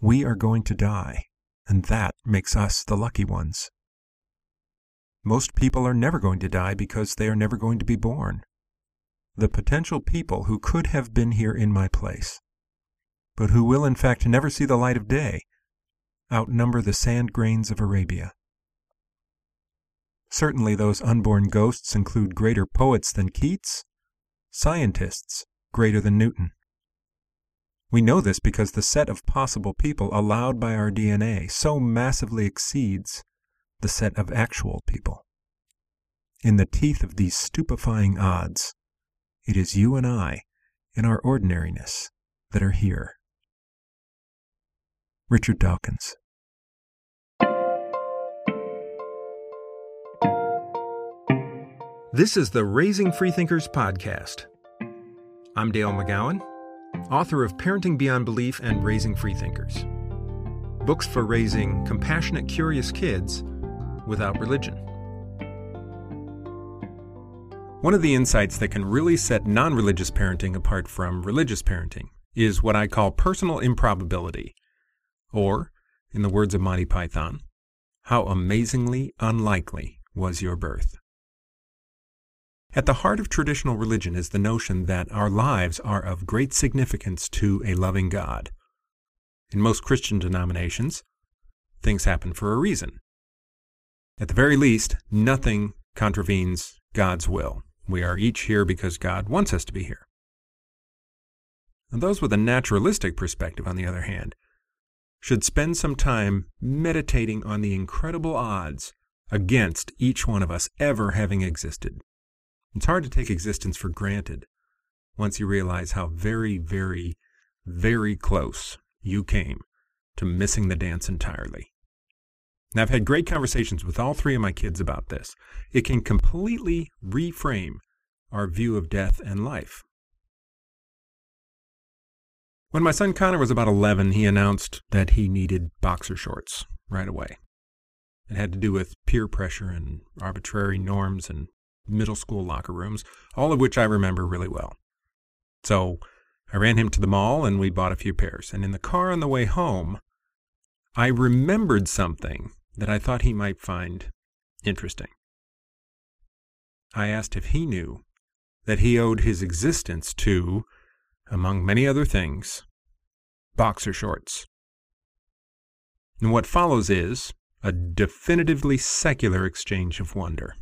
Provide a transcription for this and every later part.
we are going to die, and that makes us the lucky ones. Most people are never going to die because they are never going to be born. The potential people who could have been here in my place, but who will in fact never see the light of day, outnumber the sand grains of Arabia. Certainly, those unborn ghosts include greater poets than Keats, scientists greater than Newton. We know this because the set of possible people allowed by our DNA so massively exceeds the set of actual people. In the teeth of these stupefying odds, it is you and I, in our ordinariness, that are here. Richard Dawkins. This is the Raising Freethinkers podcast. I'm Dale McGowan, author of Parenting Beyond Belief and Raising Freethinkers. Books for raising compassionate, curious kids without religion. One of the insights that can really set non religious parenting apart from religious parenting is what I call personal improbability, or, in the words of Monty Python, how amazingly unlikely was your birth. At the heart of traditional religion is the notion that our lives are of great significance to a loving God. In most Christian denominations, things happen for a reason. At the very least, nothing contravenes God's will. We are each here because God wants us to be here. And those with a naturalistic perspective, on the other hand, should spend some time meditating on the incredible odds against each one of us ever having existed. It's hard to take existence for granted once you realize how very, very, very close you came to missing the dance entirely. Now, I've had great conversations with all three of my kids about this. It can completely reframe our view of death and life. When my son Connor was about 11, he announced that he needed boxer shorts right away. It had to do with peer pressure and arbitrary norms and middle school locker rooms, all of which I remember really well. So I ran him to the mall and we bought a few pairs. And in the car on the way home, I remembered something that I thought he might find interesting. I asked if he knew that he owed his existence to, among many other things, boxer shorts. And what follows is a definitively secular exchange of wonder.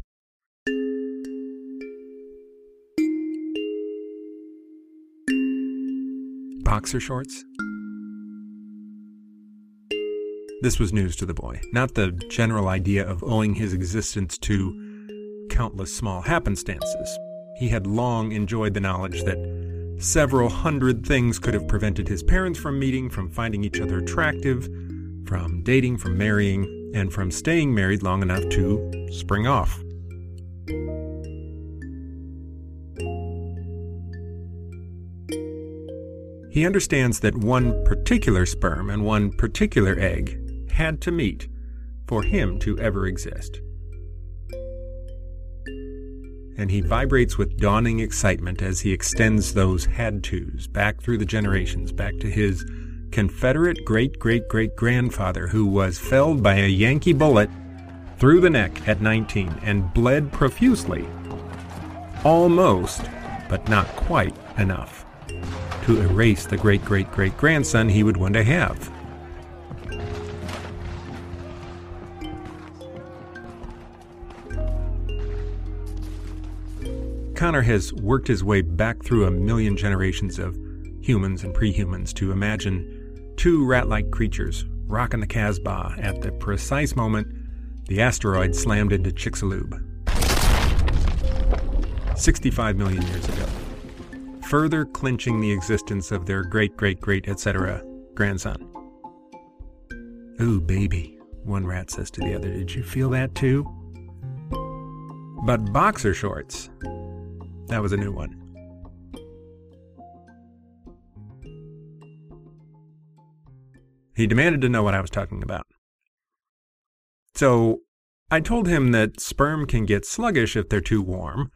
Boxer shorts? This was news to the boy, not the general idea of owing his existence to countless small happenstances. He had long enjoyed the knowledge that several hundred things could have prevented his parents from meeting, from finding each other attractive, from dating, from marrying, and from staying married long enough to spring off. He understands that one particular sperm and one particular egg had to meet for him to ever exist. And he vibrates with dawning excitement as he extends those had tos back through the generations, back to his Confederate great great great grandfather who was felled by a Yankee bullet through the neck at 19 and bled profusely. Almost, but not quite enough to erase the great great great grandson he would one day have. Connor has worked his way back through a million generations of humans and prehumans to imagine two rat like creatures rocking the Casbah at the precise moment the asteroid slammed into Chicxulub. 65 million years ago further clinching the existence of their great great great etc. grandson. Ooh, baby, one rat says to the other, Did you feel that too? But boxer shorts, that was a new one. He demanded to know what I was talking about. So I told him that sperm can get sluggish if they're too warm,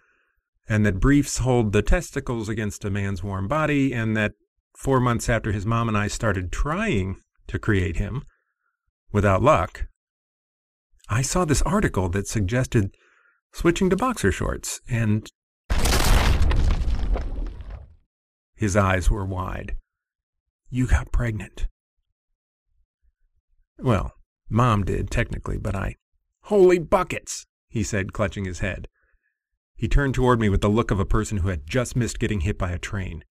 and that briefs hold the testicles against a man's warm body, and that four months after his mom and I started trying to create him. Without luck, I saw this article that suggested switching to boxer shorts, and his eyes were wide. You got pregnant. Well, Mom did, technically, but I. Holy buckets, he said, clutching his head. He turned toward me with the look of a person who had just missed getting hit by a train.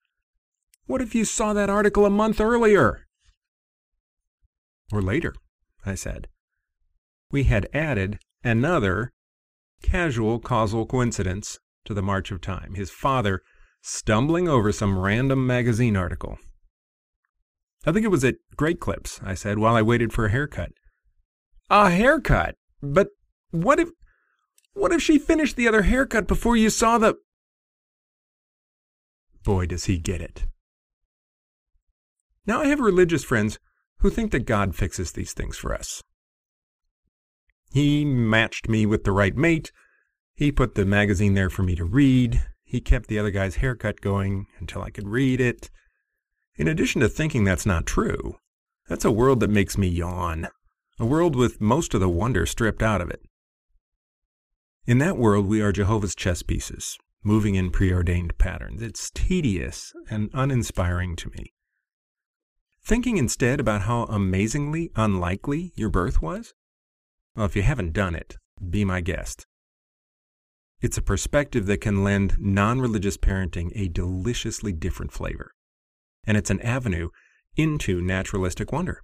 What if you saw that article a month earlier? Or later, I said. We had added another casual causal coincidence to the march of time. His father stumbling over some random magazine article. I think it was at Great Clips, I said, while I waited for a haircut. A haircut? But what if what if she finished the other haircut before you saw the Boy, does he get it. Now I have religious friends who think that God fixes these things for us. He matched me with the right mate. He put the magazine there for me to read. He kept the other guy's haircut going until I could read it. In addition to thinking that's not true, that's a world that makes me yawn. A world with most of the wonder stripped out of it. In that world, we are Jehovah's chess pieces, moving in preordained patterns. It's tedious and uninspiring to me. Thinking instead about how amazingly unlikely your birth was? Well, if you haven't done it, be my guest. It's a perspective that can lend non religious parenting a deliciously different flavor. And it's an avenue into naturalistic wonder.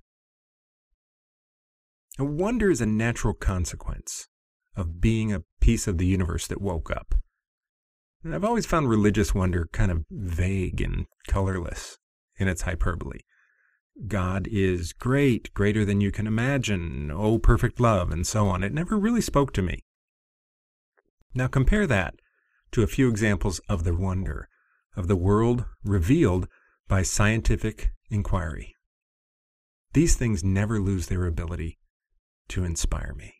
A wonder is a natural consequence of being a piece of the universe that woke up. And I've always found religious wonder kind of vague and colorless in its hyperbole. God is great, greater than you can imagine, oh, perfect love, and so on. It never really spoke to me. Now compare that to a few examples of the wonder of the world revealed by scientific inquiry. These things never lose their ability to inspire me.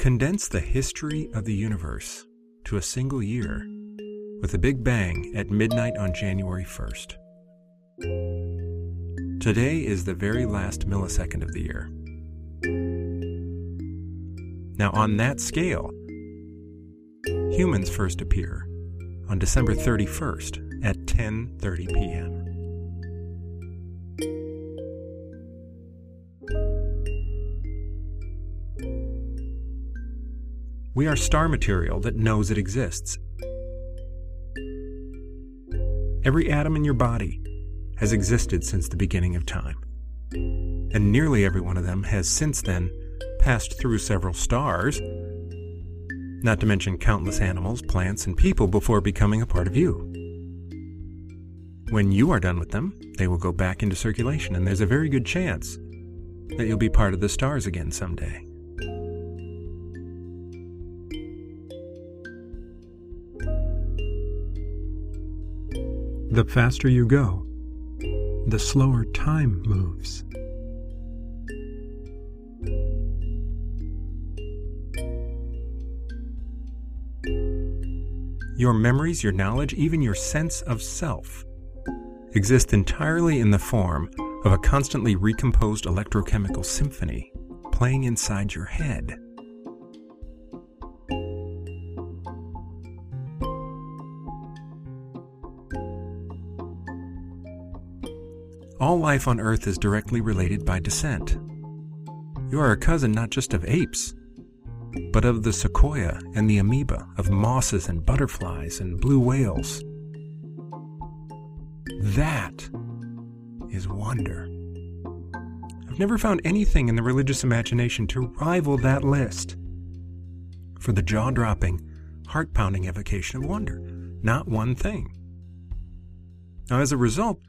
Condense the history of the universe to a single year with a big bang at midnight on January 1st. Today is the very last millisecond of the year. Now, on that scale, humans first appear on December 31st at 10:30 p.m. We are star material that knows it exists. Every atom in your body has existed since the beginning of time. And nearly every one of them has since then passed through several stars, not to mention countless animals, plants, and people before becoming a part of you. When you are done with them, they will go back into circulation, and there's a very good chance that you'll be part of the stars again someday. The faster you go, the slower time moves. Your memories, your knowledge, even your sense of self exist entirely in the form of a constantly recomposed electrochemical symphony playing inside your head. All life on Earth is directly related by descent. You are a cousin not just of apes, but of the sequoia and the amoeba, of mosses and butterflies and blue whales. That is wonder. I've never found anything in the religious imagination to rival that list for the jaw dropping, heart pounding evocation of wonder. Not one thing. Now, as a result,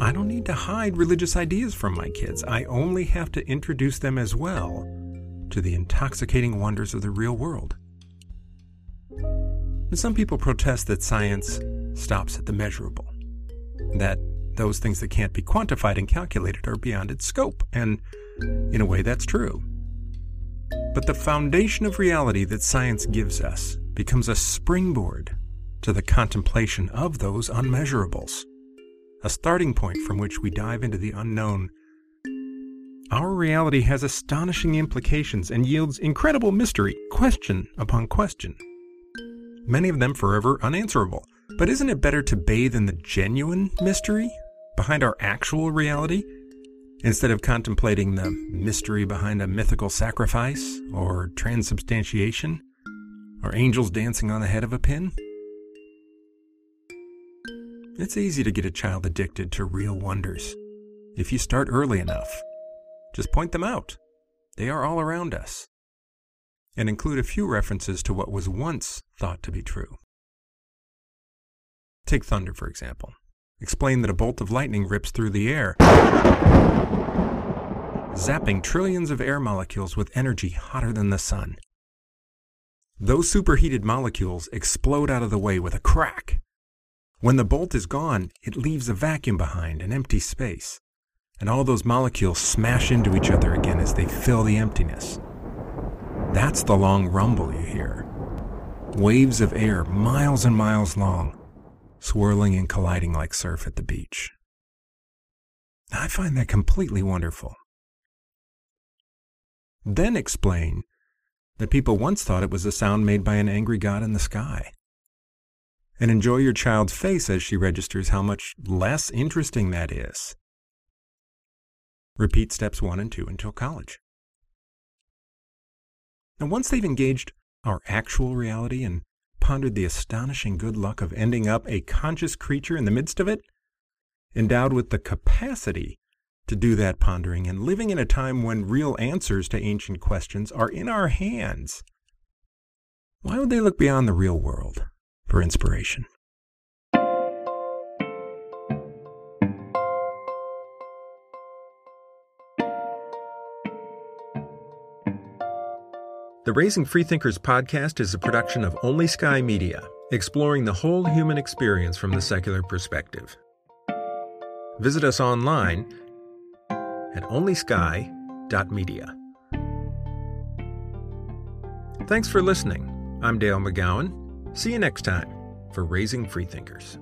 I don't need to hide religious ideas from my kids. I only have to introduce them as well to the intoxicating wonders of the real world. And some people protest that science stops at the measurable, that those things that can't be quantified and calculated are beyond its scope, and in a way that's true. But the foundation of reality that science gives us becomes a springboard to the contemplation of those unmeasurables, a starting point from which we dive into the unknown. Our reality has astonishing implications and yields incredible mystery, question upon question, many of them forever unanswerable. But isn't it better to bathe in the genuine mystery behind our actual reality instead of contemplating the mystery behind a mythical sacrifice or transubstantiation or angels dancing on the head of a pin? It's easy to get a child addicted to real wonders if you start early enough. Just point them out. They are all around us. And include a few references to what was once thought to be true. Take thunder, for example. Explain that a bolt of lightning rips through the air, zapping trillions of air molecules with energy hotter than the sun. Those superheated molecules explode out of the way with a crack. When the bolt is gone, it leaves a vacuum behind, an empty space. And all those molecules smash into each other again as they fill the emptiness. That's the long rumble you hear. Waves of air miles and miles long, swirling and colliding like surf at the beach. I find that completely wonderful. Then explain that people once thought it was a sound made by an angry god in the sky. And enjoy your child's face as she registers how much less interesting that is. Repeat steps one and two until college. Now, once they've engaged our actual reality and pondered the astonishing good luck of ending up a conscious creature in the midst of it, endowed with the capacity to do that pondering and living in a time when real answers to ancient questions are in our hands, why would they look beyond the real world for inspiration? The Raising Freethinkers podcast is a production of Only Sky Media, exploring the whole human experience from the secular perspective. Visit us online at onlysky.media. Thanks for listening. I'm Dale McGowan. See you next time for Raising Freethinkers.